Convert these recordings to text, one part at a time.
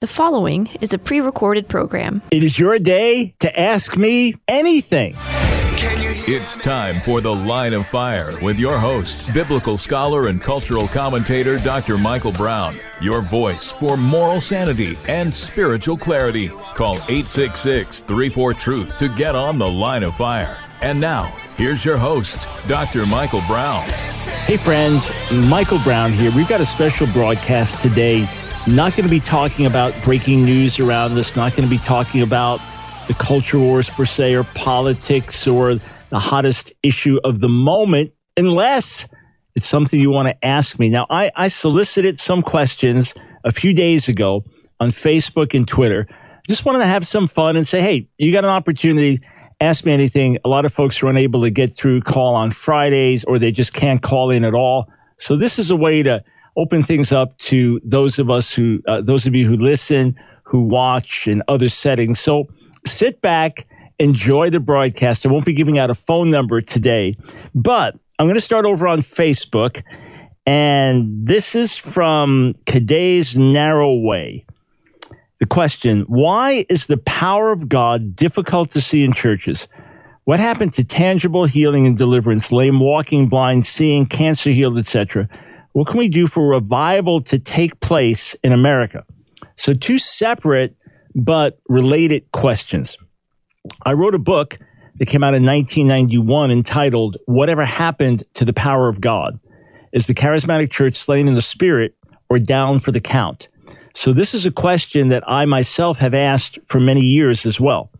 The following is a pre recorded program. It is your day to ask me anything. It's time for The Line of Fire with your host, biblical scholar and cultural commentator Dr. Michael Brown. Your voice for moral sanity and spiritual clarity. Call 866 34 Truth to get on The Line of Fire. And now, here's your host, Dr. Michael Brown. Hey, friends, Michael Brown here. We've got a special broadcast today not going to be talking about breaking news around this, not going to be talking about the culture wars per se or politics or the hottest issue of the moment, unless it's something you want to ask me. Now, I, I solicited some questions a few days ago on Facebook and Twitter. Just wanted to have some fun and say, hey, you got an opportunity. Ask me anything. A lot of folks are unable to get through call on Fridays or they just can't call in at all. So this is a way to open things up to those of us who, uh, those of you who listen, who watch in other settings. So sit back, enjoy the broadcast. I won't be giving out a phone number today, but I'm going to start over on Facebook. And this is from Caday's Narrow Way. The question Why is the power of God difficult to see in churches? What happened to tangible healing and deliverance, lame walking, blind seeing, cancer healed, etc.? What can we do for revival to take place in America? So, two separate but related questions. I wrote a book that came out in 1991 entitled Whatever Happened to the Power of God? Is the charismatic church slain in the spirit or down for the count? So, this is a question that I myself have asked for many years as well.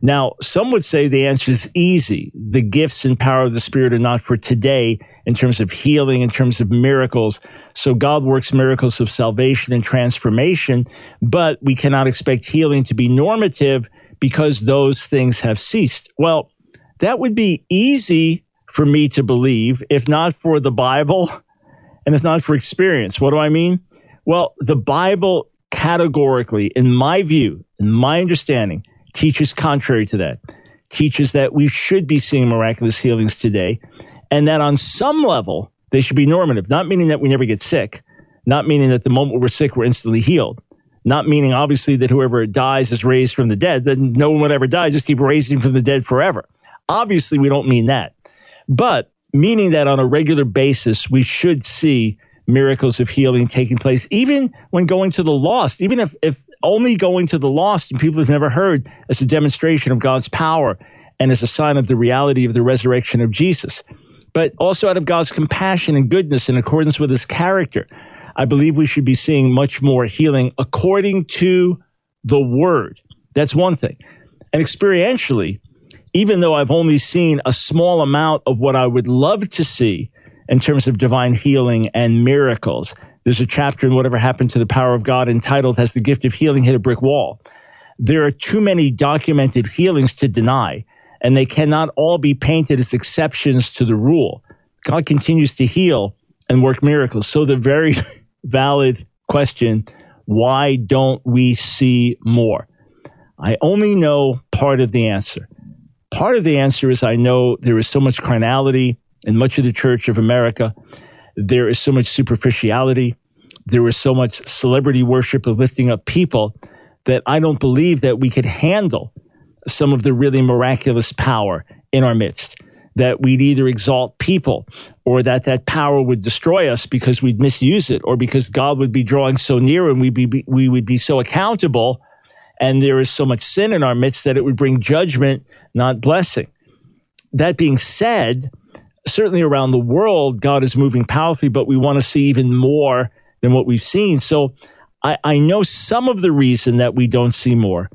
Now, some would say the answer is easy. The gifts and power of the Spirit are not for today in terms of healing, in terms of miracles. So God works miracles of salvation and transformation, but we cannot expect healing to be normative because those things have ceased. Well, that would be easy for me to believe if not for the Bible and if not for experience. What do I mean? Well, the Bible categorically, in my view, in my understanding, teaches contrary to that, teaches that we should be seeing miraculous healings today and that on some level, they should be normative, not meaning that we never get sick, not meaning that the moment we're sick, we're instantly healed, not meaning obviously that whoever dies is raised from the dead, then no one would ever die, just keep raising from the dead forever. Obviously, we don't mean that, but meaning that on a regular basis, we should see miracles of healing taking place, even when going to the lost, even if, if only going to the lost and people have never heard as a demonstration of God's power and as a sign of the reality of the resurrection of Jesus but also out of God's compassion and goodness in accordance with his character. I believe we should be seeing much more healing according to the word. That's one thing. And experientially, even though I've only seen a small amount of what I would love to see in terms of divine healing and miracles, there's a chapter in Whatever Happened to the Power of God entitled Has the Gift of Healing Hit a Brick Wall? There are too many documented healings to deny and they cannot all be painted as exceptions to the rule. God continues to heal and work miracles. So the very valid question, why don't we see more? I only know part of the answer. Part of the answer is I know there is so much carnality in much of the church of America. There is so much superficiality. There is so much celebrity worship of lifting up people that I don't believe that we could handle some of the really miraculous power in our midst. That we'd either exalt people or that that power would destroy us because we'd misuse it or because God would be drawing so near and we'd be, we would be so accountable. And there is so much sin in our midst that it would bring judgment, not blessing. That being said, certainly around the world, God is moving powerfully, but we want to see even more than what we've seen. So I, I know some of the reason that we don't see more.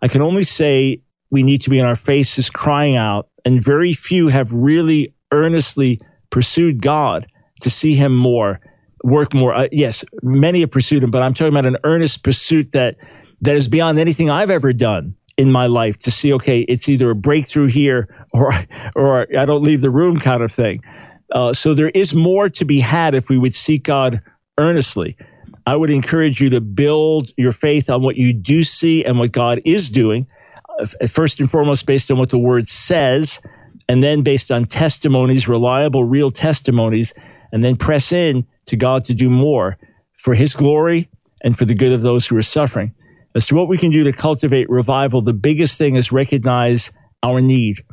I can only say we need to be on our faces crying out. And very few have really earnestly pursued God to see him more, work more. Uh, yes, many have pursued him, but I'm talking about an earnest pursuit that, that is beyond anything I've ever done in my life to see, okay, it's either a breakthrough here or, or I don't leave the room kind of thing. Uh, so there is more to be had if we would seek God earnestly. I would encourage you to build your faith on what you do see and what God is doing Uh, first and foremost based on what the word says, and then based on testimonies, reliable, real testimonies, and then press in to God to do more for his glory and for the good of those who are suffering. As to what we can do to cultivate revival, the biggest thing is recognize our need,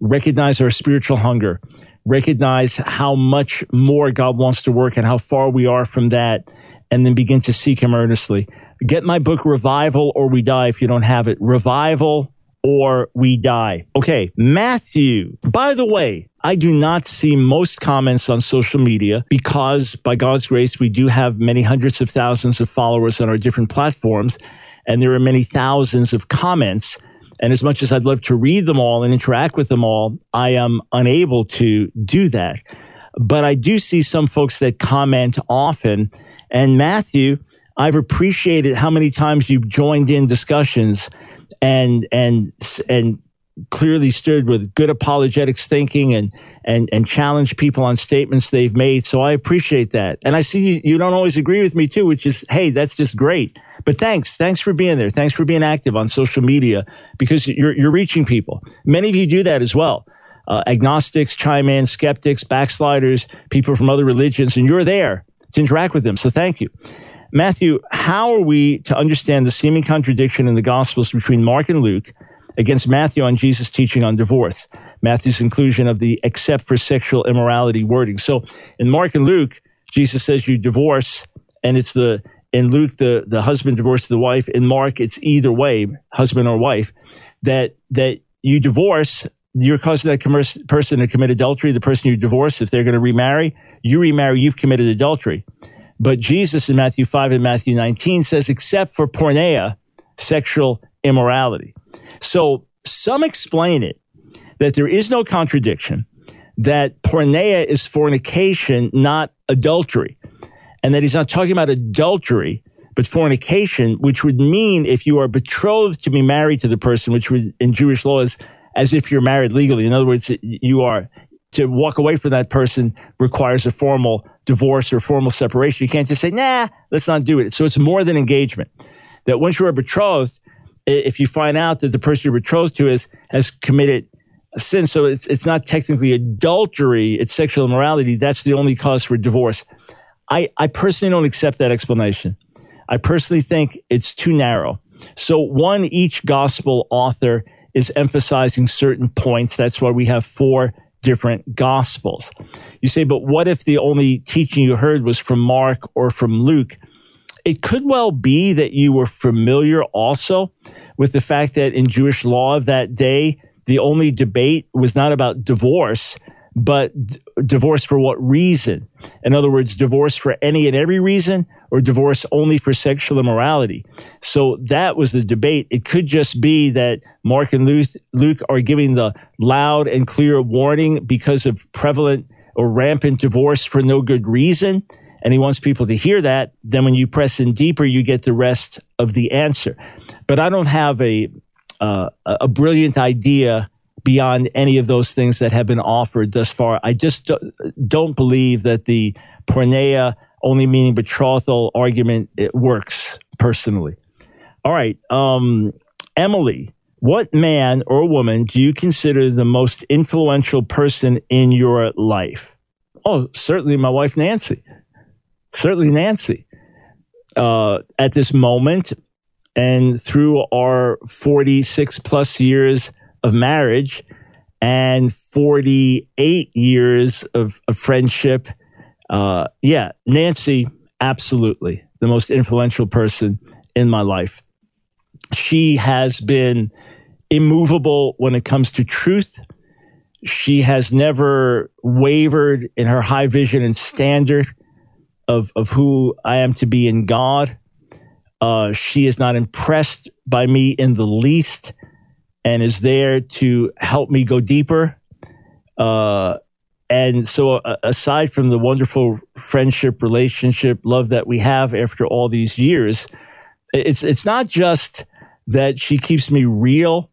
recognize our spiritual hunger, recognize how much more God wants to work and how far we are from that, and then begin to seek Him earnestly. Get my book, Revival or We Die, if you don't have it. Revival or we die. Okay, Matthew. By the way, I do not see most comments on social media because by God's grace, we do have many hundreds of thousands of followers on our different platforms and there are many thousands of comments. And as much as I'd love to read them all and interact with them all, I am unable to do that. But I do see some folks that comment often. And Matthew, I've appreciated how many times you've joined in discussions and and and clearly stood with good apologetics thinking and and and challenge people on statements they've made. So I appreciate that. And I see you, you don't always agree with me too, which is hey, that's just great. But thanks, thanks for being there. Thanks for being active on social media because you're you're reaching people. Many of you do that as well. Uh, agnostics, chime in, skeptics, backsliders, people from other religions, and you're there to interact with them. So thank you. Matthew, how are we to understand the seeming contradiction in the Gospels between Mark and Luke against Matthew on Jesus' teaching on divorce? Matthew's inclusion of the except for sexual immorality wording. So in Mark and Luke, Jesus says you divorce, and it's the in Luke the the husband divorces the wife. In Mark, it's either way, husband or wife. That that you divorce, you're causing that commerce, person to commit adultery. The person you divorce, if they're going to remarry, you remarry, you've committed adultery. But Jesus in Matthew 5 and Matthew 19 says, except for porneia, sexual immorality. So some explain it that there is no contradiction, that porneia is fornication, not adultery. And that he's not talking about adultery, but fornication, which would mean if you are betrothed to be married to the person, which would in Jewish law is as if you're married legally. In other words, you are to walk away from that person requires a formal divorce or formal separation. You can't just say, nah, let's not do it. So it's more than engagement. That once you are betrothed, if you find out that the person you're betrothed to is, has committed a sin, so it's, it's not technically adultery, it's sexual immorality, that's the only cause for divorce. I, I personally don't accept that explanation. I personally think it's too narrow. So one, each gospel author is emphasizing certain points. That's why we have four different gospels. You say, but what if the only teaching you heard was from Mark or from Luke? It could well be that you were familiar also with the fact that in Jewish law of that day, the only debate was not about divorce, but d- divorce for what reason? In other words, divorce for any and every reason or divorce only for sexual immorality. So that was the debate. It could just be that Mark and Luke, are giving the loud and clear warning because of prevalent or rampant divorce for no good reason. And he wants people to hear that. Then when you press in deeper, you get the rest of the answer. But I don't have a, uh, a brilliant idea beyond any of those things that have been offered thus far. I just don't believe that the porneia only meaning betrothal argument it works personally. All right, um, Emily, what man or woman do you consider the most influential person in your life? Oh, certainly my wife Nancy. Certainly Nancy. Uh, at this moment, and through our 46 plus years of marriage and 48 years of, of friendship uh, yeah, Nancy, absolutely the most influential person in my life. She has been immovable when it comes to truth. She has never wavered in her high vision and standard of, of who I am to be in God. Uh, she is not impressed by me in the least and is there to help me go deeper. Uh, and so, uh, aside from the wonderful friendship, relationship, love that we have after all these years, it's it's not just that she keeps me real.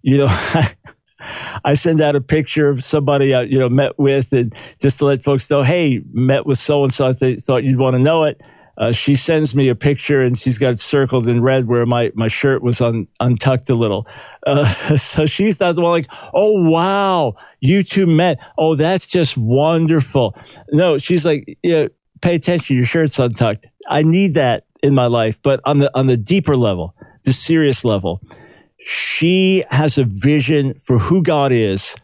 You know, I send out a picture of somebody I you know met with, and just to let folks know, hey, met with so and so. I th- thought you'd want to know it. Uh, she sends me a picture, and she's got circled in red where my my shirt was un, untucked a little. Uh, so she's not the one like, oh, wow, you two met. Oh, that's just wonderful. No, she's like, yeah, pay attention. Your shirt's untucked. I need that in my life, but on the on the deeper level, the serious level, she has a vision for who God is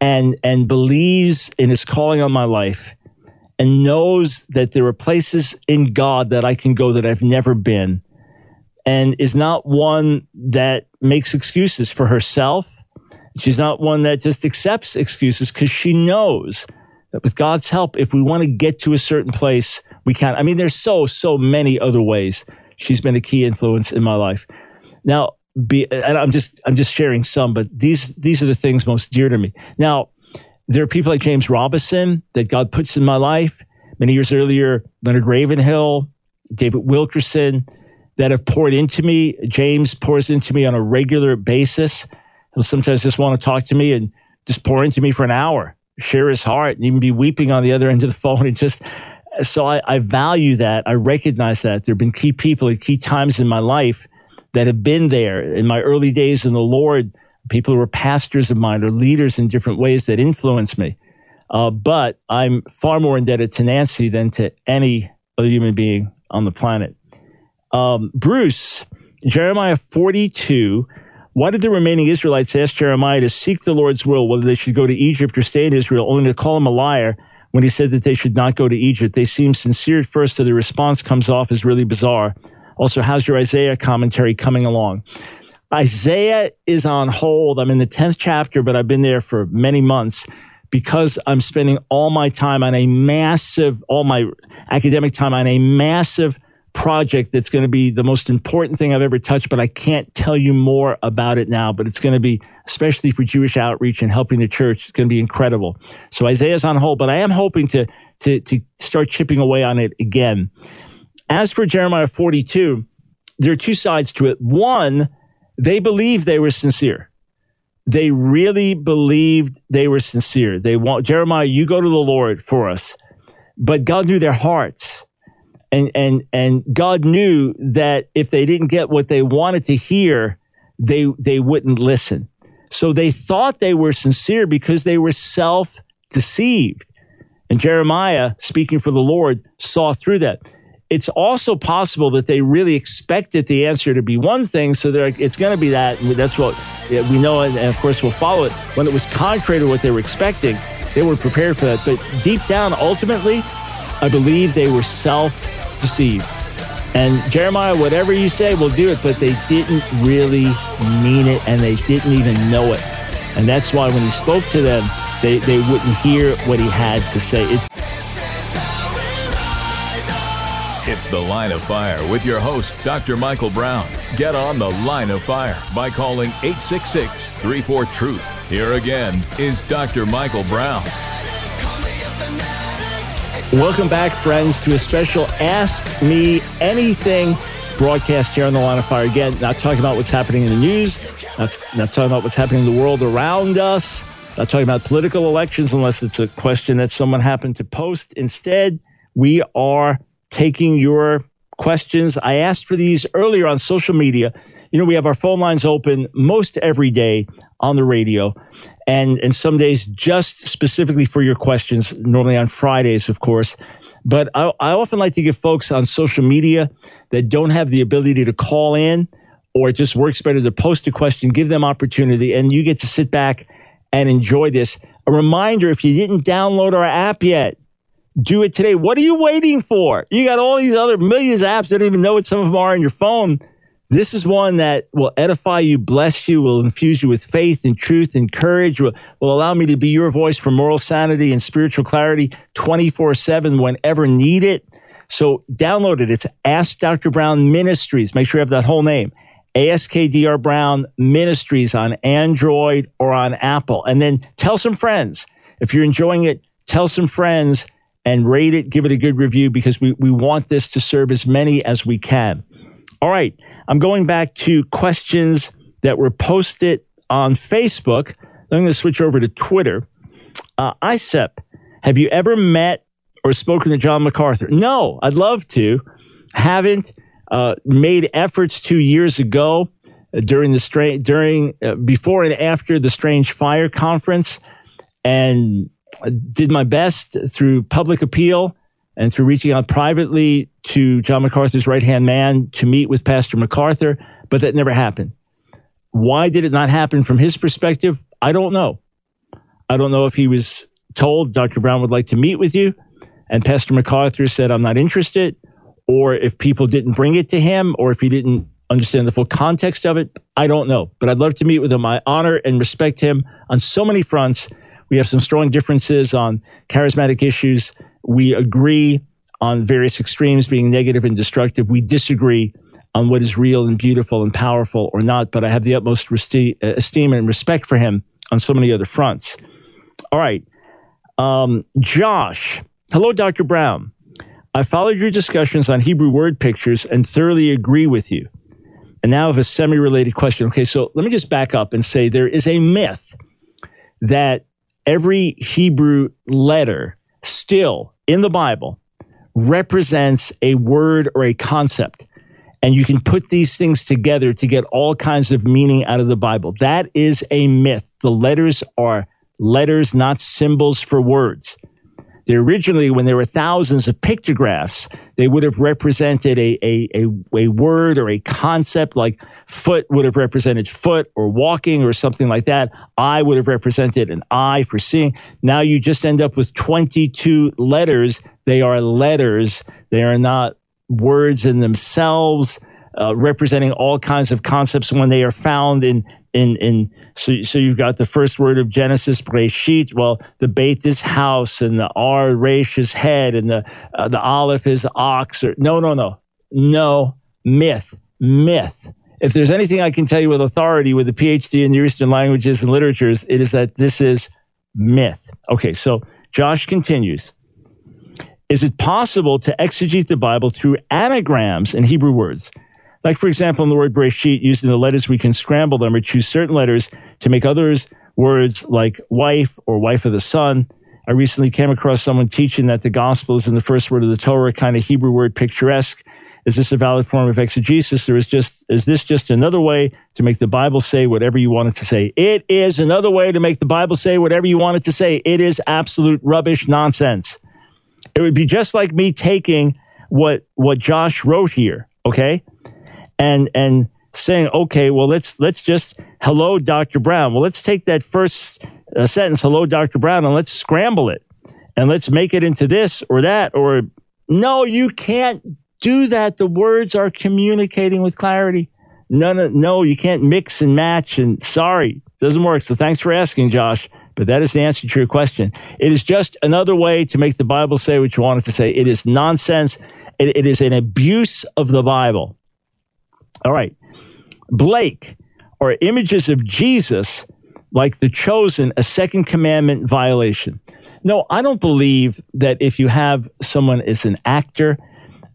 and and believes in his calling on my life and knows that there are places in God that I can go that I've never been and is not one that makes excuses for herself. She's not one that just accepts excuses because she knows that with God's help, if we want to get to a certain place, we can. I mean, there's so, so many other ways she's been a key influence in my life. Now, be, and I'm just, I'm just sharing some, but these, these are the things most dear to me. Now, there are people like James Robison that God puts in my life. Many years earlier, Leonard Ravenhill, David Wilkerson that have poured into me. James pours into me on a regular basis. He'll sometimes just want to talk to me and just pour into me for an hour, share his heart, and even be weeping on the other end of the phone and just so I, I value that. I recognize that there have been key people at key times in my life that have been there in my early days in the Lord, people who were pastors of mine or leaders in different ways that influenced me. Uh, but I'm far more indebted to Nancy than to any other human being on the planet. Um, Bruce, Jeremiah 42. Why did the remaining Israelites ask Jeremiah to seek the Lord's will, whether they should go to Egypt or stay in Israel, only to call him a liar when he said that they should not go to Egypt? They seem sincere at first, so the response comes off as really bizarre. Also, how's your Isaiah commentary coming along? Isaiah is on hold. I'm in the 10th chapter, but I've been there for many months because I'm spending all my time on a massive, all my academic time on a massive project that's going to be the most important thing I've ever touched, but I can't tell you more about it now. But it's going to be, especially for Jewish outreach and helping the church, it's going to be incredible. So Isaiah's on hold, but I am hoping to, to, to start chipping away on it again. As for Jeremiah 42, there are two sides to it. One, they believed they were sincere. They really believed they were sincere. They want, Jeremiah, you go to the Lord for us. But God knew their hearts. And, and, and God knew that if they didn't get what they wanted to hear, they, they wouldn't listen. So they thought they were sincere because they were self deceived. And Jeremiah, speaking for the Lord, saw through that it's also possible that they really expected the answer to be one thing, so they're like, it's going to be that. That's what we know, and of course we'll follow it. When it was contrary to what they were expecting, they were prepared for that. But deep down, ultimately, I believe they were self-deceived. And Jeremiah, whatever you say, will do it, but they didn't really mean it, and they didn't even know it. And that's why when he spoke to them, they, they wouldn't hear what he had to say. It's It's The Line of Fire with your host, Dr. Michael Brown. Get on The Line of Fire by calling 866 34 Truth. Here again is Dr. Michael Brown. Welcome back, friends, to a special Ask Me Anything broadcast here on The Line of Fire. Again, not talking about what's happening in the news, not, not talking about what's happening in the world around us, not talking about political elections unless it's a question that someone happened to post. Instead, we are taking your questions. I asked for these earlier on social media. You know, we have our phone lines open most every day on the radio and, and some days just specifically for your questions, normally on Fridays, of course. But I, I often like to give folks on social media that don't have the ability to call in or it just works better to post a question, give them opportunity, and you get to sit back and enjoy this. A reminder if you didn't download our app yet, do it today. What are you waiting for? You got all these other millions of apps. You don't even know what some of them are on your phone. This is one that will edify you, bless you, will infuse you with faith and truth and courage, will, will allow me to be your voice for moral sanity and spiritual clarity 24 7 whenever needed. So download it. It's Ask Dr. Brown Ministries. Make sure you have that whole name. ASKDR Brown Ministries on Android or on Apple. And then tell some friends. If you're enjoying it, tell some friends and rate it, give it a good review because we, we want this to serve as many as we can. All right. I'm going back to questions that were posted on Facebook. I'm going to switch over to Twitter. Uh, ISEP, have you ever met or spoken to John MacArthur? No, I'd love to. Haven't. Uh, made efforts two years ago uh, during the strange, during, uh, before and after the Strange Fire Conference. And did my best through public appeal and through reaching out privately to John MacArthur's right hand man to meet with Pastor MacArthur, but that never happened. Why did it not happen from his perspective? I don't know. I don't know if he was told Dr. Brown would like to meet with you and Pastor MacArthur said, I'm not interested, or if people didn't bring it to him, or if he didn't understand the full context of it. I don't know, but I'd love to meet with him. I honor and respect him on so many fronts. We have some strong differences on charismatic issues. We agree on various extremes being negative and destructive. We disagree on what is real and beautiful and powerful or not, but I have the utmost esteem and respect for him on so many other fronts. All right. Um, Josh, hello, Dr. Brown. I followed your discussions on Hebrew word pictures and thoroughly agree with you. And now I have a semi related question. Okay, so let me just back up and say there is a myth that every Hebrew letter still in the Bible represents a word or a concept. And you can put these things together to get all kinds of meaning out of the Bible. That is a myth. The letters are letters, not symbols for words. They originally, when there were thousands of pictographs, they would have represented a, a, a, a, word or a concept like foot would have represented foot or walking or something like that. Eye would have represented an eye for seeing. Now you just end up with 22 letters. They are letters. They are not words in themselves, uh, representing all kinds of concepts when they are found in in in so so you've got the first word of Genesis Breshit. Well, the Beit is house, and the R Resh is head, and the uh, the Aleph is ox. Or no, no, no, no myth, myth. If there's anything I can tell you with authority, with a PhD in Near Eastern languages and literatures, it is that this is myth. Okay, so Josh continues. Is it possible to exegete the Bible through anagrams in Hebrew words? Like, for example, in the word Breshit, using the letters, we can scramble them or choose certain letters to make others words like wife or wife of the son. I recently came across someone teaching that the gospel is in the first word of the Torah, kind of Hebrew word picturesque. Is this a valid form of exegesis, or is just is this just another way to make the Bible say whatever you want it to say? It is another way to make the Bible say whatever you want it to say. It is absolute rubbish nonsense. It would be just like me taking what what Josh wrote here, okay, and and saying, okay, well let's let's just hello, Dr. Brown. Well, let's take that first uh, sentence, hello, Dr. Brown, and let's scramble it and let's make it into this or that or no, you can't do that. The words are communicating with clarity. None of, no, you can't mix and match. And sorry, doesn't work. So thanks for asking, Josh. But that is the answer to your question. It is just another way to make the Bible say what you want it to say. It is nonsense. it, it is an abuse of the Bible. All right. Blake are images of Jesus like the chosen, a second commandment violation. No, I don't believe that if you have someone as an actor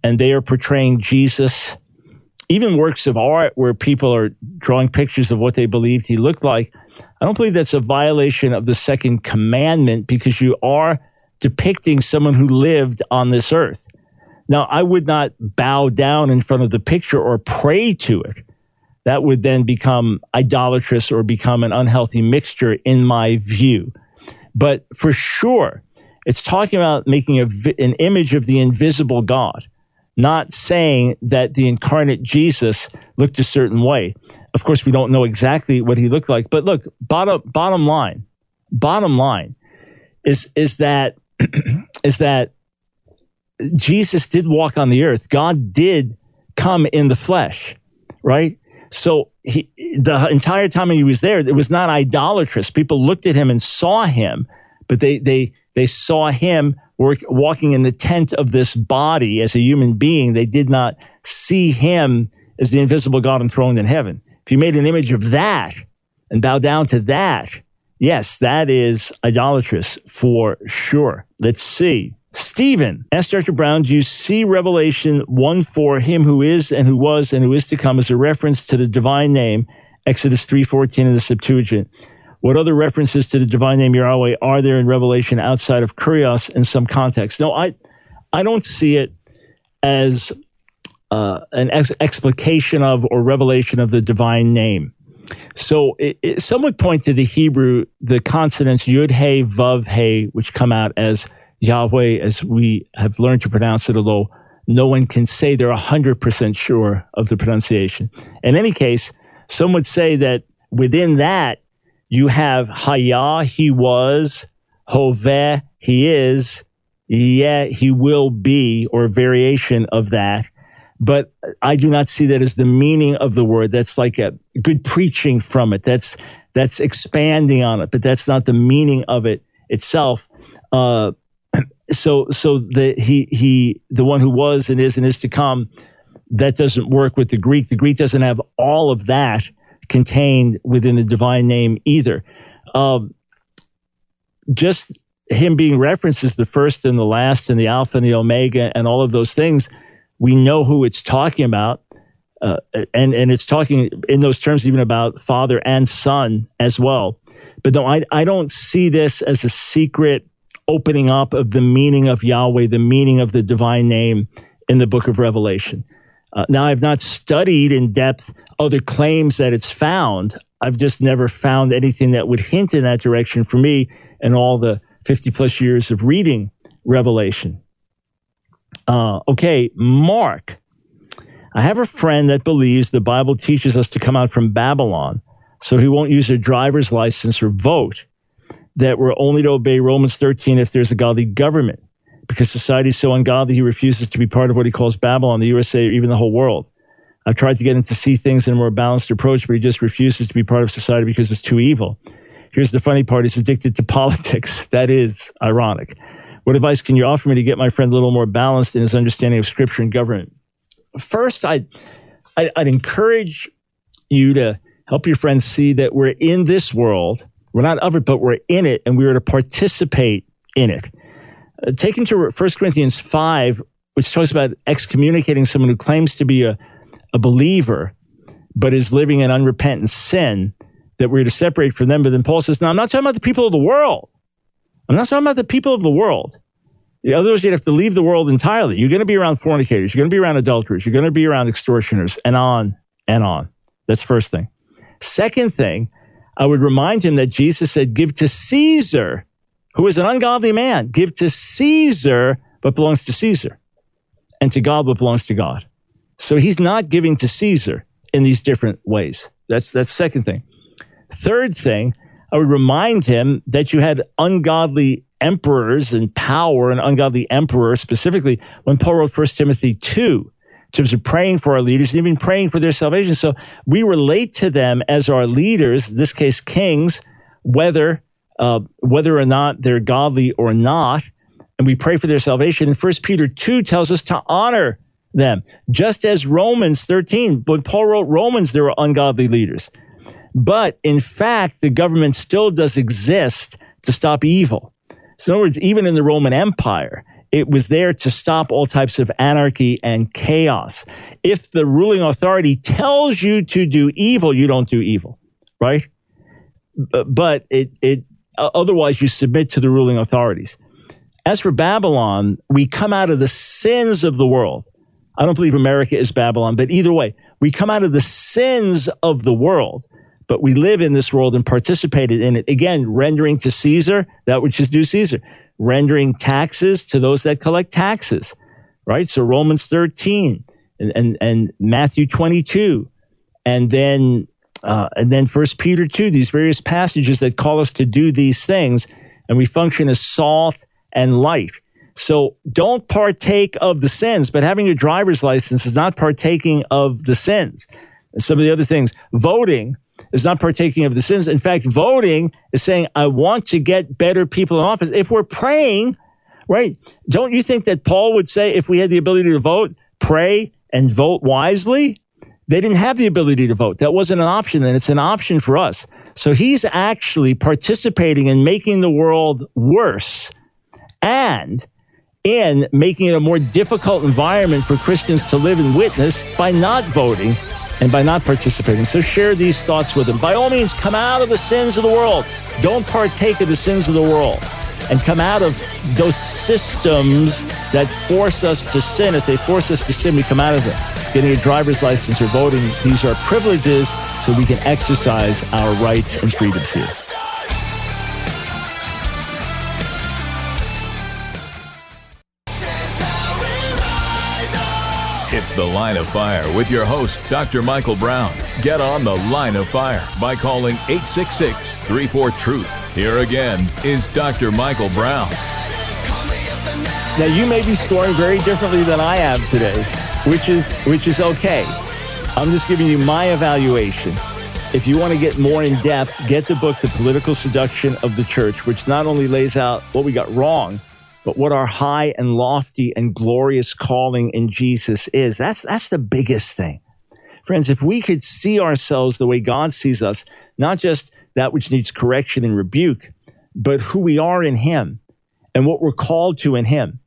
and they are portraying Jesus, even works of art where people are drawing pictures of what they believed he looked like, I don't believe that's a violation of the second commandment because you are depicting someone who lived on this earth. Now, I would not bow down in front of the picture or pray to it. That would then become idolatrous or become an unhealthy mixture in my view. But for sure, it's talking about making a, an image of the invisible God, not saying that the incarnate Jesus looked a certain way. Of course, we don't know exactly what he looked like, but look, bottom, bottom line, bottom line is, is that, is that Jesus did walk on the earth. God did come in the flesh, right? So he, the entire time he was there, it was not idolatrous. People looked at him and saw him, but they, they, they saw him work, walking in the tent of this body as a human being. They did not see him as the invisible God enthroned in heaven. If you made an image of that and bow down to that, yes, that is idolatrous for sure. Let's see. Stephen asked Dr. Brown, do you see Revelation 1 4, him who is and who was and who is to come as a reference to the divine name, Exodus 3.14 in the Septuagint? What other references to the divine name Yahweh are there in Revelation outside of Kurios in some context? No, I, I don't see it as uh, an ex- explication of or revelation of the divine name. So it, it, some would point to the Hebrew, the consonants Yud He Vav He, which come out as Yahweh, as we have learned to pronounce it, although no one can say they're 100% sure of the pronunciation. In any case, some would say that within that, you have Hayah, he was, Hoveh, he is, yet he will be, or a variation of that. But I do not see that as the meaning of the word. That's like a good preaching from it. That's, that's expanding on it, but that's not the meaning of it itself. Uh, so, so the, he, he, the one who was and is and is to come, that doesn't work with the Greek. The Greek doesn't have all of that contained within the divine name either. Um, just him being referenced as the first and the last and the Alpha and the Omega and all of those things, we know who it's talking about. Uh, and, and it's talking in those terms even about father and son as well. But no, I, I don't see this as a secret opening up of the meaning of Yahweh, the meaning of the divine name in the book of Revelation. Uh, now, I've not studied in depth other claims that it's found. I've just never found anything that would hint in that direction for me in all the 50 plus years of reading Revelation. Uh, okay, Mark. I have a friend that believes the Bible teaches us to come out from Babylon, so he won't use a driver's license or vote. That we're only to obey Romans 13 if there's a godly government. Because society is so ungodly, he refuses to be part of what he calls Babylon, the USA, or even the whole world. I've tried to get him to see things in a more balanced approach, but he just refuses to be part of society because it's too evil. Here's the funny part. He's addicted to politics. That is ironic. What advice can you offer me to get my friend a little more balanced in his understanding of scripture and government? First, I'd, I'd encourage you to help your friends see that we're in this world. We're not of it, but we're in it and we are to participate in it. Uh, take him to 1 Corinthians 5, which talks about excommunicating someone who claims to be a, a believer, but is living in unrepentant sin that we're to separate from them. But then Paul says, no, I'm not talking about the people of the world. I'm not talking about the people of the world. In other words, you'd have to leave the world entirely. You're going to be around fornicators. You're going to be around adulterers. You're going to be around extortioners and on and on. That's first thing. Second thing, I would remind him that Jesus said, give to Caesar, who is an ungodly man, give to Caesar what belongs to Caesar and to God what belongs to God. So he's not giving to Caesar in these different ways. That's, that's second thing. Third thing, I would remind him that you had ungodly emperors and power and ungodly emperor specifically when Paul wrote 1 Timothy 2 in terms of praying for our leaders and even praying for their salvation. So we relate to them as our leaders, in this case, kings, whether, uh, whether or not they're godly or not. And we pray for their salvation. And 1 Peter 2 tells us to honor them, just as Romans 13, when Paul wrote Romans, there were ungodly leaders. But in fact, the government still does exist to stop evil. So in other words, even in the Roman Empire, it was there to stop all types of anarchy and chaos. If the ruling authority tells you to do evil, you don't do evil, right? But it, it, otherwise you submit to the ruling authorities. As for Babylon, we come out of the sins of the world. I don't believe America is Babylon, but either way, we come out of the sins of the world but we live in this world and participated in it. Again, rendering to Caesar that which is due Caesar, rendering taxes to those that collect taxes, right? So Romans 13 and, and, and Matthew 22 and then, uh, and then first Peter 2, these various passages that call us to do these things and we function as salt and light. So don't partake of the sins, but having a driver's license is not partaking of the sins. And some of the other things, voting, is not partaking of the sins. In fact, voting is saying, I want to get better people in office. If we're praying, right? Don't you think that Paul would say, if we had the ability to vote, pray and vote wisely? They didn't have the ability to vote. That wasn't an option, and it's an option for us. So he's actually participating in making the world worse and in making it a more difficult environment for Christians to live and witness by not voting and by not participating. So share these thoughts with them. By all means, come out of the sins of the world. Don't partake of the sins of the world and come out of those systems that force us to sin. If they force us to sin, we come out of them. Getting a driver's license or voting, these are privileges so we can exercise our rights and freedoms here. It's The Line of Fire with your host, Dr. Michael Brown. Get on The Line of Fire by calling 866 34 Truth. Here again is Dr. Michael Brown. Now you may be scoring very differently than I am today, which is which is okay. I'm just giving you my evaluation. If you want to get more in depth, get the book The Political Seduction of the Church, which not only lays out what we got wrong, but what our high and lofty and glorious calling in Jesus is. That's that's the biggest thing. Friends, if we could see ourselves the way God sees us, not just that which needs correction and rebuke, but who we are in him and what we're called to in him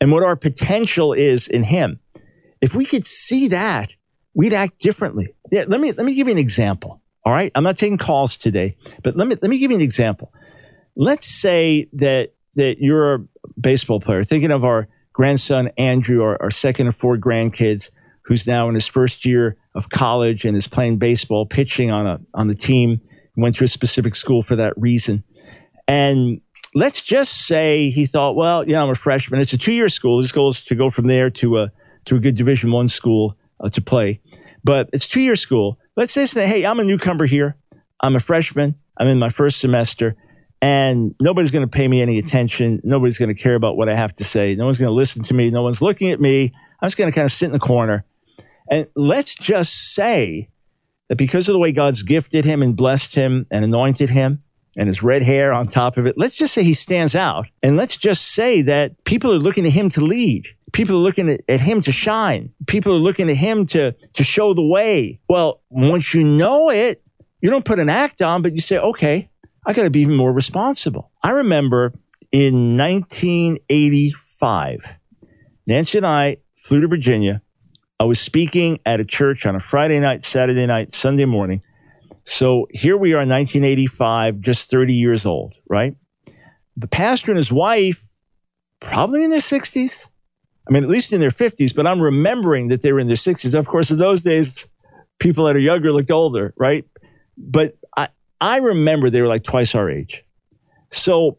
and what our potential is in him. If we could see that, we'd act differently. Yeah, let me let me give you an example. All right, I'm not taking calls today, but let me let me give you an example. Let's say that that you're baseball player, thinking of our grandson Andrew, our, our second and four grandkids, who's now in his first year of college and is playing baseball, pitching on a on the team. Went to a specific school for that reason, and let's just say he thought, well, you know, I'm a freshman. It's a two year school. His goal is to go from there to a to a good Division One school uh, to play, but it's two year school. Let's say, hey, I'm a newcomer here. I'm a freshman. I'm in my first semester, and nobody's going to pay me any attention. Nobody's going to care about what I have to say. No one's going to listen to me. No one's looking at me. I'm just going to kind of sit in the corner. And let's just say that because of the way God's gifted him and blessed him and anointed him, and his red hair on top of it. Let's just say he stands out. And let's just say that people are looking to him to lead. People are looking at, him to shine. People are looking at him to, to show the way. Well, once you know it, you don't put an act on, but you say, okay, I got to be even more responsible. I remember in 1985, Nancy and I flew to Virginia. I was speaking at a church on a Friday night, Saturday night, Sunday morning. So here we are in 1985, just 30 years old, right? The pastor and his wife, probably in their 60s. I mean, at least in their 50s, but I'm remembering that they were in their 60s. Of course, in those days, people that are younger looked older, right? But I, remember they were like twice our age. So,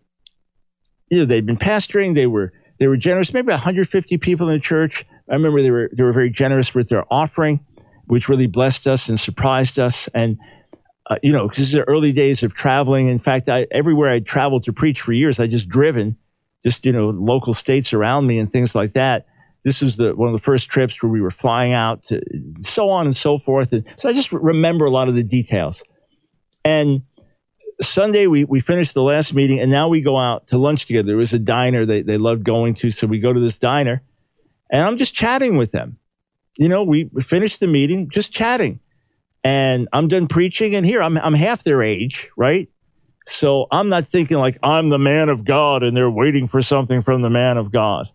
you know, they'd been pastoring, they were, they were generous, maybe 150 people in the church. I remember they were, they were very generous with their offering, which really blessed us and surprised us. And uh, you know, because the early days of traveling. In fact, I, everywhere I traveled to preach for years, I just driven, just you know, local states around me and things like that. This was the one of the first trips where we were flying out to so on and so forth. And so I just remember a lot of the details. And Sunday we we finished the last meeting, and now we go out to lunch together. There was a diner they they loved going to, so we go to this diner, and I'm just chatting with them. You know, we finished the meeting, just chatting and I'm done preaching. And here I'm, I'm half their age, right? So I'm not thinking like I'm the man of God and they're waiting for something from the man of God.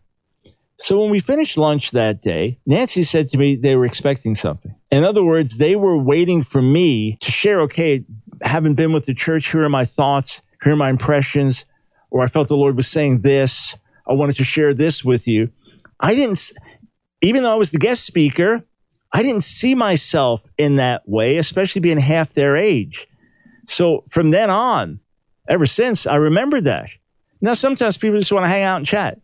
So when we finished lunch that day, Nancy said to me they were expecting something. In other words, they were waiting for me to share, okay, haven't been with the church. Here are my thoughts. Here are my impressions. Or I felt the Lord was saying this. I wanted to share this with you. I didn't, even though I was the guest speaker, I didn't see myself in that way, especially being half their age. So from then on, ever since, I remember that. Now, sometimes people just want to hang out and chat.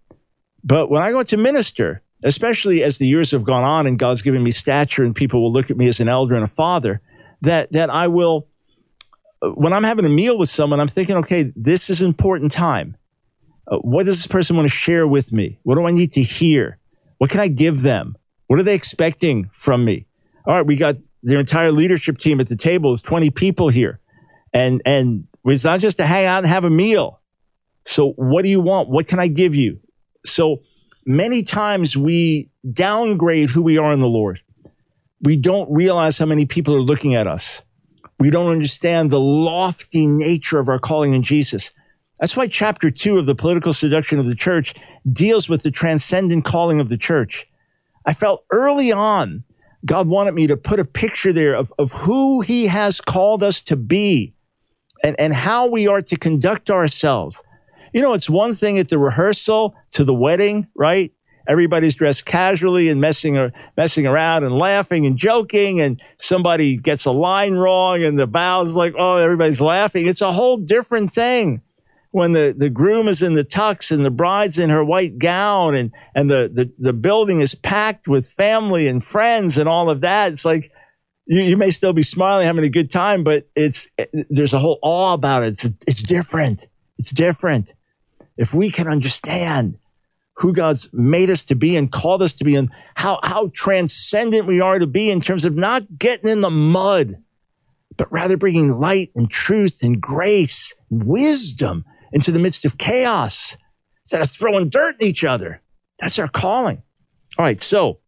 But when I go to minister, especially as the years have gone on and God's given me stature and people will look at me as an elder and a father, that, that I will, when I'm having a meal with someone, I'm thinking, okay, this is important time. Uh, what does this person want to share with me? What do I need to hear? What can I give them? What are they expecting from me? All right, we got their entire leadership team at the table. There's 20 people here. And, and it's not just to hang out and have a meal. So what do you want? What can I give you? So many times we downgrade who we are in the Lord. We don't realize how many people are looking at us. We don't understand the lofty nature of our calling in Jesus. That's why chapter two of the political seduction of the church deals with the transcendent calling of the church. I felt early on God wanted me to put a picture there of, of who he has called us to be and, and how we are to conduct ourselves. You know, it's one thing at the rehearsal to the wedding, right? Everybody's dressed casually and messing, or, messing around and laughing and joking and somebody gets a line wrong and the vows like, oh, everybody's laughing. It's a whole different thing when the, the groom is in the tux and the bride's in her white gown and, and the, the, the building is packed with family and friends and all of that. It's like, you, you may still be smiling, having a good time, but it's, there's a whole awe about it. It's, it's different. It's different. If we can understand who God's made us to be and called us to be and how, how transcendent we are to be in terms of not getting in the mud, but rather bringing light and truth and grace and wisdom into the midst of chaos instead of throwing dirt at each other. That's our calling. All right. So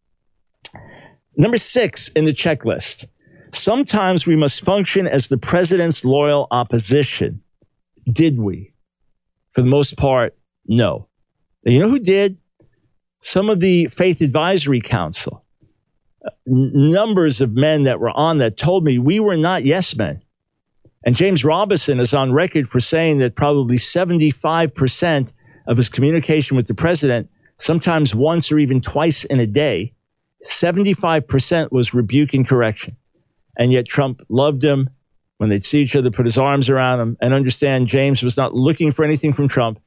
number six in the checklist. Sometimes we must function as the president's loyal opposition. Did we? For the most part, no. You know who did? Some of the Faith Advisory Council. numbers of men that were on that told me we were not yes men. And James Robison is on record for saying that probably 75% of his communication with the president, sometimes once or even twice in a day, 75% was rebuke and correction. And yet Trump loved him when they'd see each other, put his arms around him, and understand James was not looking for anything from Trump.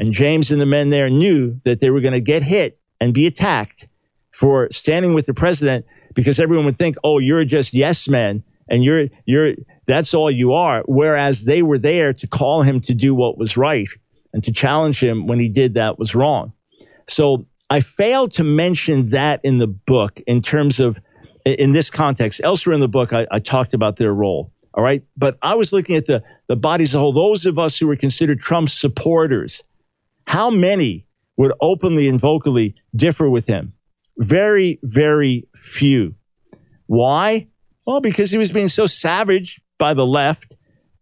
And James and the men there knew that they were going to get hit and be attacked for standing with the president because everyone would think, oh, you're just yes men and you're, you're, that's all you are. Whereas they were there to call him to do what was right and to challenge him when he did that was wrong. So I failed to mention that in the book in terms of, in this context. Elsewhere in the book, I, I talked about their role. All right. But I was looking at the, the bodies of whole, those of us who were considered Trump's supporters how many would openly and vocally differ with him? Very, very few. Why? Well, because he was being so savage by the left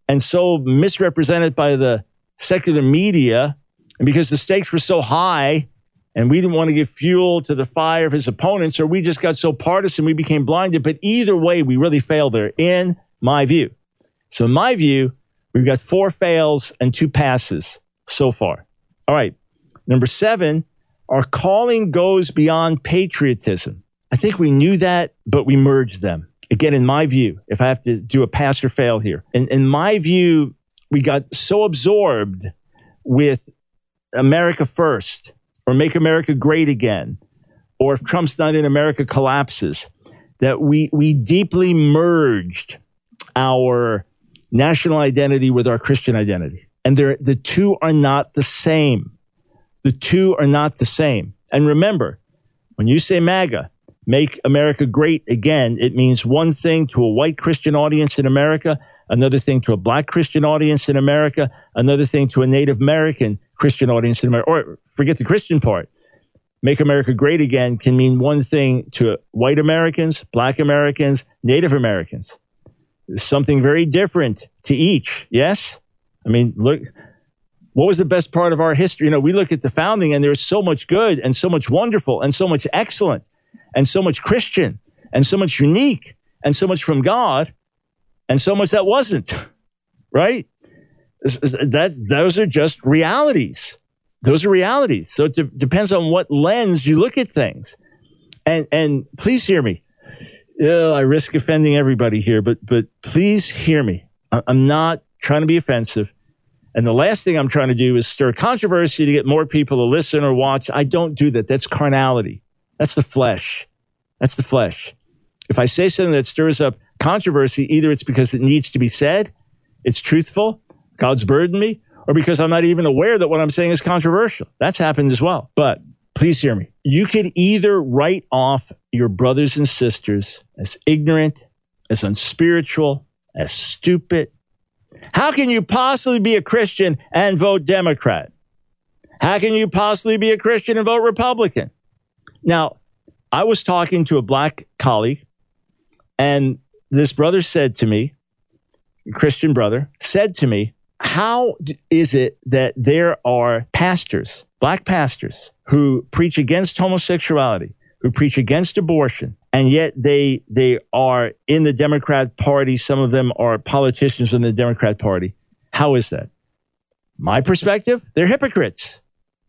and so misrepresented by the secular media, and because the stakes were so high and we didn't want to give fuel to the fire of his opponents, or we just got so partisan we became blinded. But either way, we really failed there, in my view. So, in my view, we've got four fails and two passes so far. All right. Number seven, our calling goes beyond patriotism. I think we knew that, but we merged them. Again, in my view, if I have to do a pass or fail here, in, in my view, we got so absorbed with America first or make America great again, or if Trump's not in, America collapses, that we, we deeply merged our national identity with our Christian identity and the two are not the same. The two are not the same. And remember, when you say MAGA, make America great again, it means one thing to a white Christian audience in America, another thing to a black Christian audience in America, another thing to a Native American Christian audience in America, or forget the Christian part. Make America great again can mean one thing to white Americans, black Americans, Native Americans. Something very different to each. Yes? I mean, look, what was the best part of our history? You know, we look at the founding and there's so much good and so much wonderful and so much excellent and so much Christian and so much unique and so much from God and so much that wasn't, right? That, those are just realities. Those are realities. So it de- depends on what lens you look at things. And, and please hear me. Oh, I risk offending everybody here, but, but please hear me. I'm not trying to be offensive. And the last thing I'm trying to do is stir controversy to get more people to listen or watch. I don't do that. That's carnality. That's the flesh. That's the flesh. If I say something that stirs up controversy, either it's because it needs to be said, it's truthful, God's burdened me, or because I'm not even aware that what I'm saying is controversial. That's happened as well. But please hear me. You could either write off your brothers and sisters as ignorant, as unspiritual, as stupid, how can you possibly be a Christian and vote Democrat? How can you possibly be a Christian and vote Republican? Now, I was talking to a black colleague, and this brother said to me, Christian brother, said to me, How is it that there are pastors, black pastors, who preach against homosexuality, who preach against abortion, and yet they they are in the Democrat Party. Some of them are politicians in the Democrat Party. How is that? My perspective, they're hypocrites,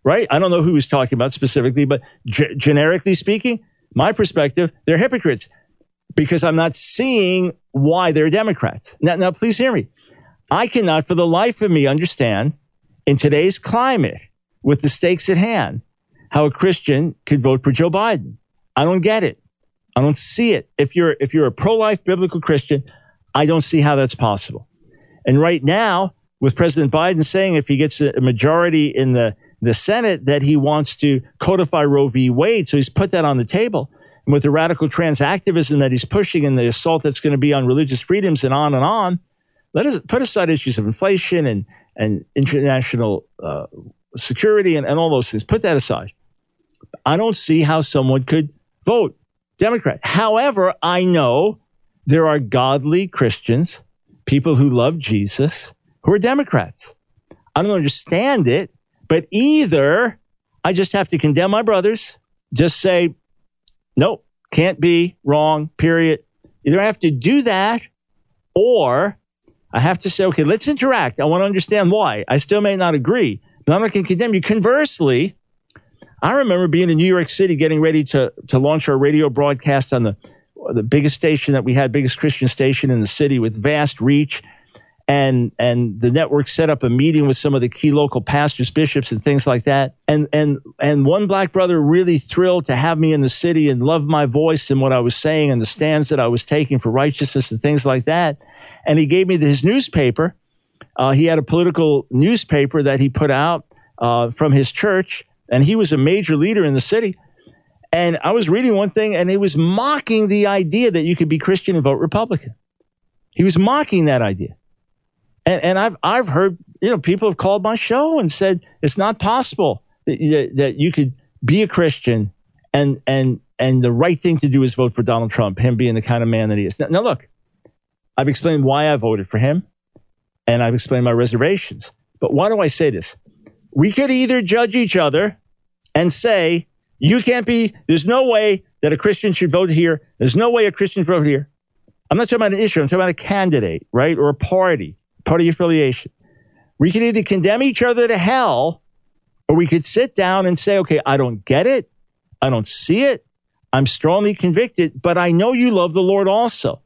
right? I don't know who he's talking about specifically, but g- generically speaking, my perspective, they're hypocrites because I'm not seeing why they're Democrats. Now, now, please hear me. I cannot, for the life of me, understand in today's climate with the stakes at hand how a Christian could vote for Joe Biden. I don't get it. I don't see it. If you're if you're a pro-life biblical Christian, I don't see how that's possible. And right now, with President Biden saying if he gets a majority in the the Senate that he wants to codify Roe v. Wade, so he's put that on the table. And with the radical trans activism that he's pushing and the assault that's going to be on religious freedoms and on and on, let us put aside issues of inflation and and international uh, security and, and all those things. Put that aside. I don't see how someone could vote Democrat. However, I know there are godly Christians, people who love Jesus, who are Democrats. I don't understand it, but either I just have to condemn my brothers, just say, nope, can't be, wrong, period. Either I have to do that or I have to say, okay, let's interact. I want to understand why. I still may not agree, but I'm not going to condemn you. Conversely, I remember being in New York City getting ready to, to launch our radio broadcast on the, the biggest station that we had, biggest Christian station in the city with vast reach. And, and the network set up a meeting with some of the key local pastors, bishops, and things like that. And, and, and one black brother really thrilled to have me in the city and loved my voice and what I was saying and the stands that I was taking for righteousness and things like that. And he gave me his newspaper. Uh, he had a political newspaper that he put out uh, from his church and he was a major leader in the city. And I was reading one thing, and he was mocking the idea that you could be Christian and vote Republican. He was mocking that idea. And, and I've, I've heard, you know, people have called my show and said it's not possible that, that you could be a Christian and, and, and the right thing to do is vote for Donald Trump, him being the kind of man that he is. Now, now look, I've explained why I voted for him and I've explained my reservations. But why do I say this? We could either judge each other and say, you can't be, there's no way that a Christian should vote here. There's no way a Christian should vote here. I'm not talking about an issue. I'm talking about a candidate, right? Or a party, party affiliation. We can either condemn each other to hell or we could sit down and say, okay, I don't get it. I don't see it. I'm strongly convicted, but I know you love the Lord also.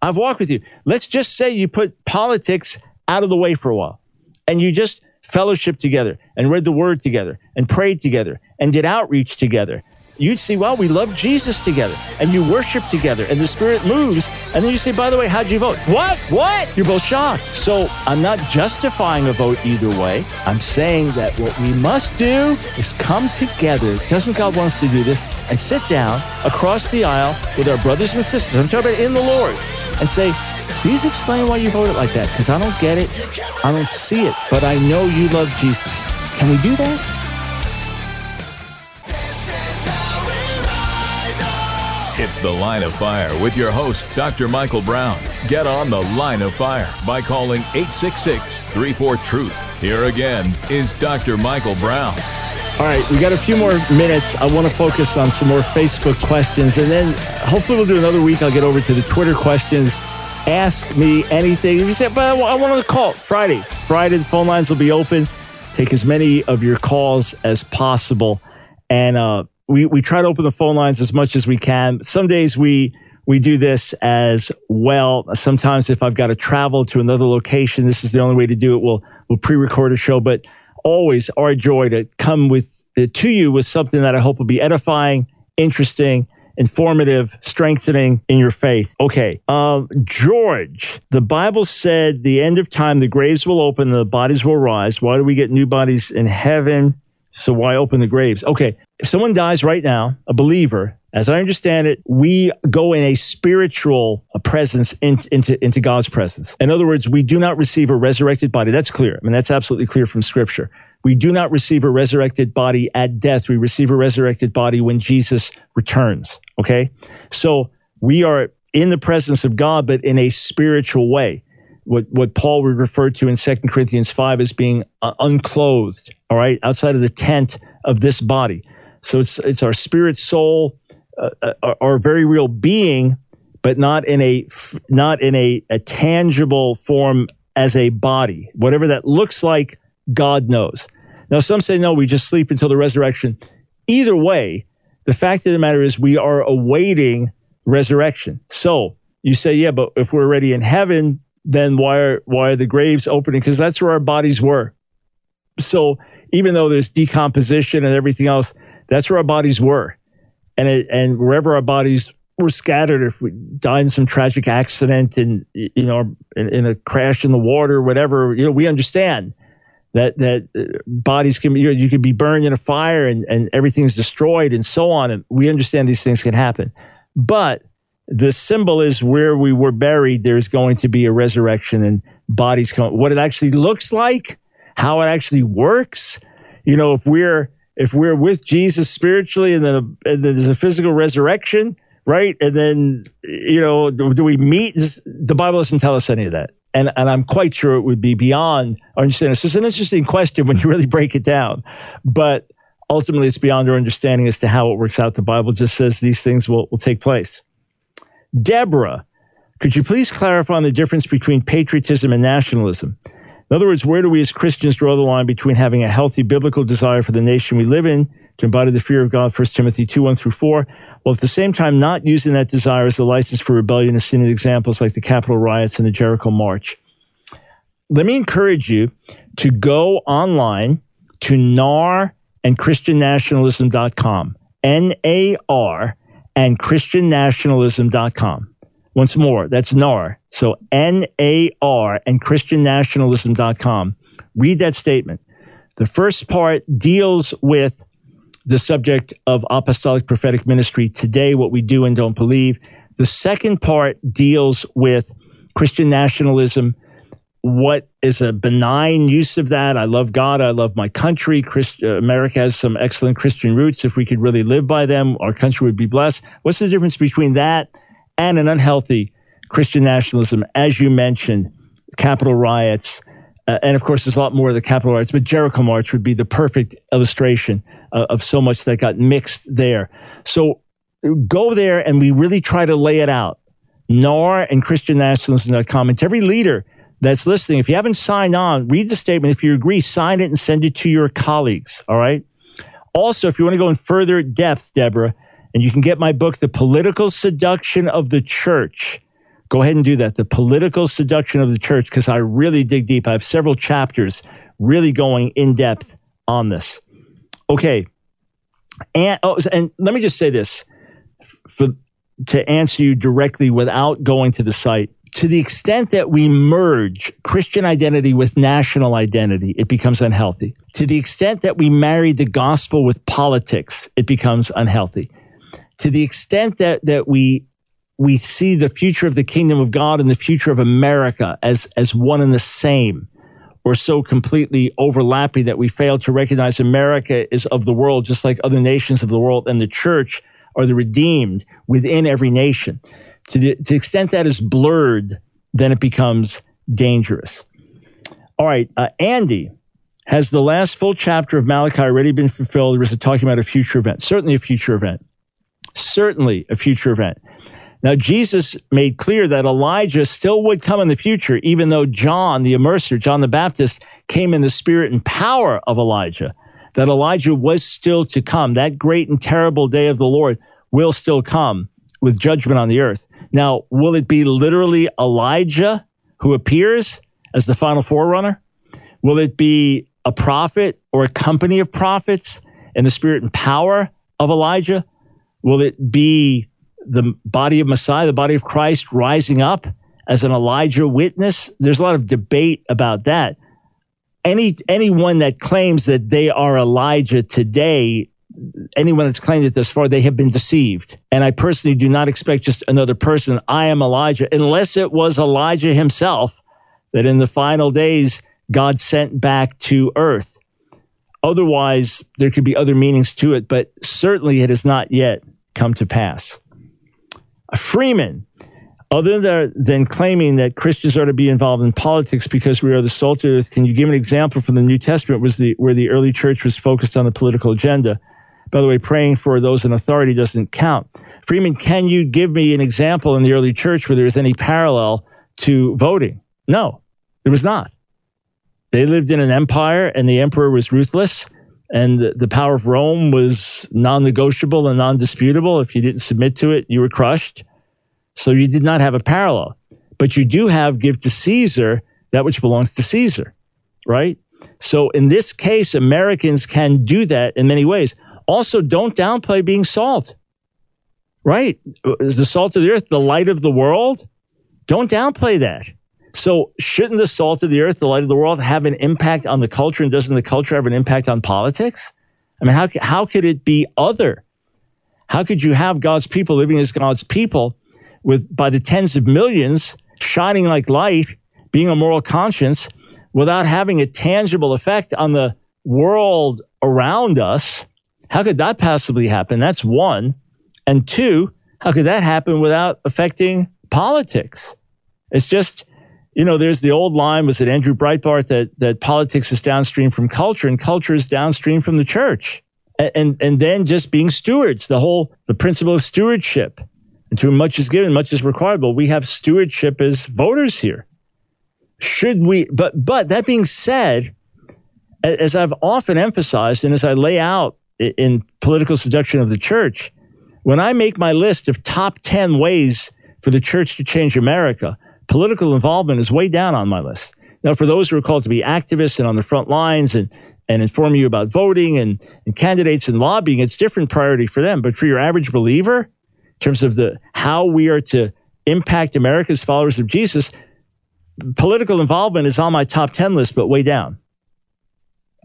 I've walked with you. Let's just say you put politics out of the way for a while and you just fellowship together and read the word together and prayed together and did outreach together, you'd see, wow, we love Jesus together and you worship together and the Spirit moves. And then you say, by the way, how'd you vote? What? What? You're both shocked. So I'm not justifying a vote either way. I'm saying that what we must do is come together. Doesn't God want us to do this? And sit down across the aisle with our brothers and sisters. I'm talking about in the Lord and say, Please explain why you voted like that because I don't get it. I don't see it, but I know you love Jesus. Can we do that? It's The Line of Fire with your host, Dr. Michael Brown. Get on The Line of Fire by calling 866 34 Truth. Here again is Dr. Michael Brown. All right, we got a few more minutes. I want to focus on some more Facebook questions, and then hopefully we'll do another week. I'll get over to the Twitter questions ask me anything. If you say, but I want to call Friday. Friday, the phone lines will be open. Take as many of your calls as possible. And uh, we, we try to open the phone lines as much as we can. Some days we, we do this as well. Sometimes if I've got to travel to another location, this is the only way to do it. We'll, we'll pre-record a show, but always our joy to come with uh, to you with something that I hope will be edifying, interesting, informative, strengthening in your faith. Okay. Uh, George, the Bible said the end of time, the graves will open, and the bodies will rise. Why do we get new bodies in heaven? So why open the graves? Okay. If someone dies right now, a believer, as I understand it, we go in a spiritual presence in, into, into God's presence. In other words, we do not receive a resurrected body. That's clear. I mean, that's absolutely clear from scripture. We do not receive a resurrected body at death. We receive a resurrected body when Jesus returns. Okay. So we are in the presence of God, but in a spiritual way. What, what Paul would refer to in 2 Corinthians 5 as being uh, unclothed, all right, outside of the tent of this body. So it's, it's our spirit, soul, uh, uh our very real being, but not in a, not in a, a tangible form as a body. Whatever that looks like, God knows. Now, some say, no, we just sleep until the resurrection. Either way, the fact of the matter is we are awaiting resurrection. So you say, yeah, but if we're already in heaven, then why are, why are the graves opening? Because that's where our bodies were. So even though there's decomposition and everything else, that's where our bodies were. And it, and wherever our bodies were scattered, if we died in some tragic accident and, you know, in, in a crash in the water, whatever, you know, we understand that, that uh, bodies can be, you, know, you could be burned in a fire and, and everything's destroyed and so on. And we understand these things can happen. But the symbol is where we were buried, there's going to be a resurrection and bodies come. What it actually looks like, how it actually works. You know, if we're, if we're with Jesus spiritually and then, and then there's a physical resurrection, right? And then, you know, do, do we meet? The Bible doesn't tell us any of that. And, and I'm quite sure it would be beyond our understanding. So it's an interesting question when you really break it down. But ultimately, it's beyond our understanding as to how it works out. The Bible just says these things will, will take place. Deborah, could you please clarify on the difference between patriotism and nationalism? In other words, where do we as Christians draw the line between having a healthy biblical desire for the nation we live in to embody the fear of God, 1 Timothy 2, 1 through 4, while at the same time not using that desire as a license for rebellion and seeing examples like the Capitol riots and the Jericho March. Let me encourage you to go online to NAR and ChristianNationalism.com. N-A-R and ChristianNationalism.com. Once more, that's NAR. So N-A-R and ChristianNationalism.com. Read that statement. The first part deals with the subject of apostolic prophetic ministry today, what we do and don't believe. The second part deals with Christian nationalism. What is a benign use of that? I love God. I love my country. Christ- uh, America has some excellent Christian roots. If we could really live by them, our country would be blessed. What's the difference between that and an unhealthy Christian nationalism? As you mentioned, Capitol riots, uh, and of course, there's a lot more of the Capitol riots, but Jericho March would be the perfect illustration uh, of so much that got mixed there. So go there and we really try to lay it out. NAR and ChristianNationalism.com. And to every leader that's listening, if you haven't signed on, read the statement. If you agree, sign it and send it to your colleagues. All right. Also, if you want to go in further depth, Deborah, and you can get my book, The Political Seduction of the Church. Go ahead and do that. The Political Seduction of the Church, because I really dig deep. I have several chapters really going in depth on this. Okay. And, oh, and let me just say this for, to answer you directly without going to the site. To the extent that we merge Christian identity with national identity, it becomes unhealthy. To the extent that we marry the gospel with politics, it becomes unhealthy. To the extent that, that we, we see the future of the kingdom of God and the future of America as, as one and the same, or so completely overlapping that we fail to recognize America is of the world, just like other nations of the world, and the church are the redeemed within every nation. To the, to the extent that is blurred, then it becomes dangerous. All right, uh, Andy, has the last full chapter of Malachi already been fulfilled, or is it talking about a future event? Certainly a future event. Certainly a future event. Now, Jesus made clear that Elijah still would come in the future, even though John, the immerser, John the Baptist, came in the spirit and power of Elijah, that Elijah was still to come. That great and terrible day of the Lord will still come with judgment on the earth. Now, will it be literally Elijah who appears as the final forerunner? Will it be a prophet or a company of prophets in the spirit and power of Elijah? Will it be the body of Messiah, the body of Christ rising up as an Elijah witness. There's a lot of debate about that. Any, anyone that claims that they are Elijah today, anyone that's claimed it thus far, they have been deceived. And I personally do not expect just another person. I am Elijah, unless it was Elijah himself that in the final days, God sent back to earth. Otherwise, there could be other meanings to it, but certainly it is not yet come to pass. Freeman, other than claiming that Christians are to be involved in politics because we are the salt of earth, can you give an example from the New Testament was the, where the early church was focused on the political agenda? By the way, praying for those in authority doesn't count. Freeman, can you give me an example in the early church where there was any parallel to voting? No, there was not. They lived in an empire and the emperor was ruthless and the power of Rome was non negotiable and non disputable. If you didn't submit to it, you were crushed. So you did not have a parallel. But you do have give to Caesar that which belongs to Caesar, right? So in this case, Americans can do that in many ways. Also, don't downplay being salt. Right? Is the salt of the earth the light of the world? Don't downplay that. So shouldn't the salt of the earth, the light of the world, have an impact on the culture? And doesn't the culture have an impact on politics? I mean, how, how could it be other? How could you have God's people living as God's people with by the tens of millions shining like light, being a moral conscience without having a tangible effect on the world around us? How could that possibly happen? That's one. And two, how could that happen without affecting politics? It's just, you know, there's the old line, was it Andrew Breitbart, that, that politics is downstream from culture and culture is downstream from the church. And, and, and then just being stewards, the whole, the principle of stewardship. And to whom much is given, much is required. But we have stewardship as voters here. Should we, but, but that being said, as I've often emphasized and as I lay out in political seduction of the church, when I make my list of top 10 ways for the church to change America, political involvement is way down on my list. Now, for those who are called to be activists and on the front lines and, and inform you about voting and, and candidates and lobbying, it's different priority for them. But for your average believer, in terms of the how we are to impact America's followers of Jesus, political involvement is on my top 10 list, but way down.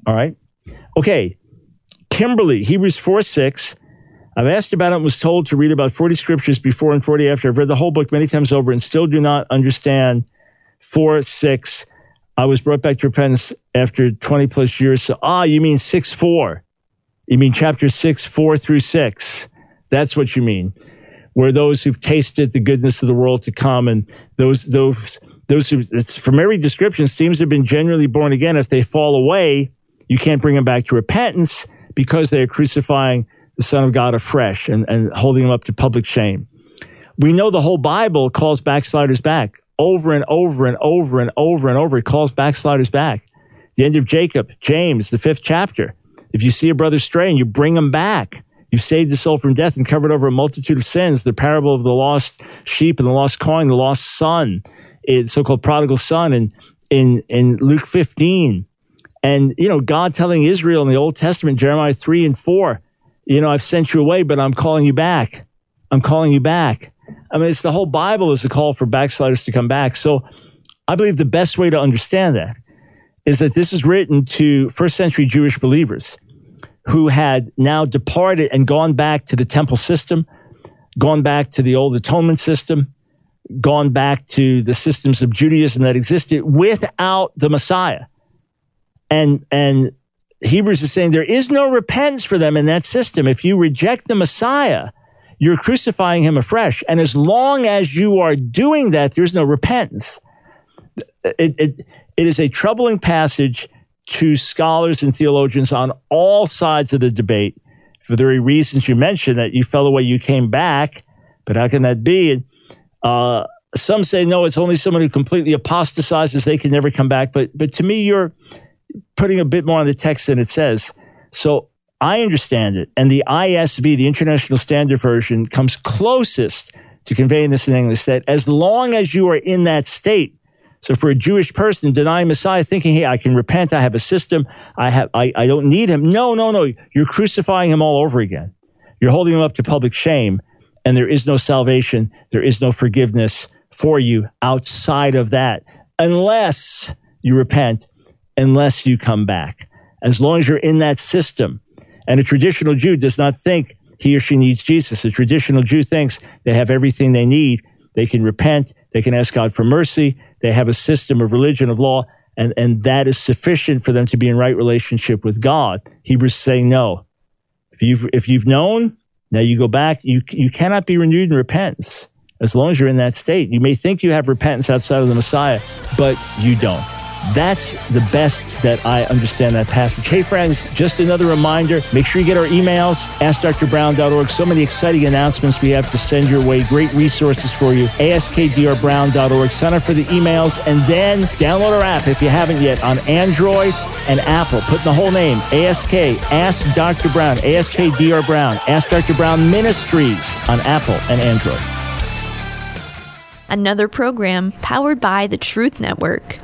All right. Okay. Kimberly, Hebrews 4 6. I've asked about it and was told to read about 40 scriptures before and 40 after. I've read the whole book many times over and still do not understand 4 6. I was brought back to repentance after 20 plus years. So, ah, you mean 6 4. You mean chapter 6, 4 through 6. That's what you mean. Where those who've tasted the goodness of the world to come and those, those, those who, from every description, seems to have been genuinely born again. If they fall away, you can't bring them back to repentance because they are crucifying the Son of God afresh and, and holding him up to public shame. We know the whole Bible calls backsliders back over and over and over and over and over. It calls backsliders back. The end of Jacob, James, the fifth chapter. If you see a brother stray and you bring him back, you've saved his soul from death and covered over a multitude of sins. The parable of the lost sheep and the lost coin, the lost son, the so-called prodigal son in, in, in Luke 15. And, you know, God telling Israel in the Old Testament, Jeremiah 3 and 4, you know, I've sent you away, but I'm calling you back. I'm calling you back. I mean, it's the whole Bible is a call for backsliders to come back. So I believe the best way to understand that is that this is written to first century Jewish believers who had now departed and gone back to the temple system, gone back to the old atonement system, gone back to the systems of Judaism that existed without the Messiah. And, and Hebrews is saying there is no repentance for them in that system. If you reject the Messiah, you're crucifying him afresh. And as long as you are doing that, there's no repentance. It, it, it is a troubling passage to scholars and theologians on all sides of the debate for the very reasons you mentioned that you fell away, you came back. But how can that be? Uh, some say no, it's only someone who completely apostatizes; they can never come back. But but to me, you're putting a bit more on the text than it says. So I understand it. And the ISV, the International Standard Version, comes closest to conveying this in English that as long as you are in that state, so for a Jewish person denying Messiah, thinking, hey, I can repent, I have a system, I have I, I don't need him. No, no, no. You're crucifying him all over again. You're holding him up to public shame, and there is no salvation, there is no forgiveness for you outside of that, unless you repent unless you come back. As long as you're in that system. And a traditional Jew does not think he or she needs Jesus. A traditional Jew thinks they have everything they need. They can repent. They can ask God for mercy. They have a system of religion, of law, and, and that is sufficient for them to be in right relationship with God. Hebrews saying no. If you've, if you've known, now you go back, you, you cannot be renewed in repentance as long as you're in that state. You may think you have repentance outside of the Messiah, but you don't. That's the best that I understand that passage. Hey, friends, just another reminder make sure you get our emails, askdrbrown.org. So many exciting announcements we have to send your way. Great resources for you. askdrbrown.org. Sign up for the emails and then download our app if you haven't yet on Android and Apple. Put in the whole name ASK, Ask Dr. Brown, ASK DR Brown, Ask Dr. Brown Ministries on Apple and Android. Another program powered by the Truth Network.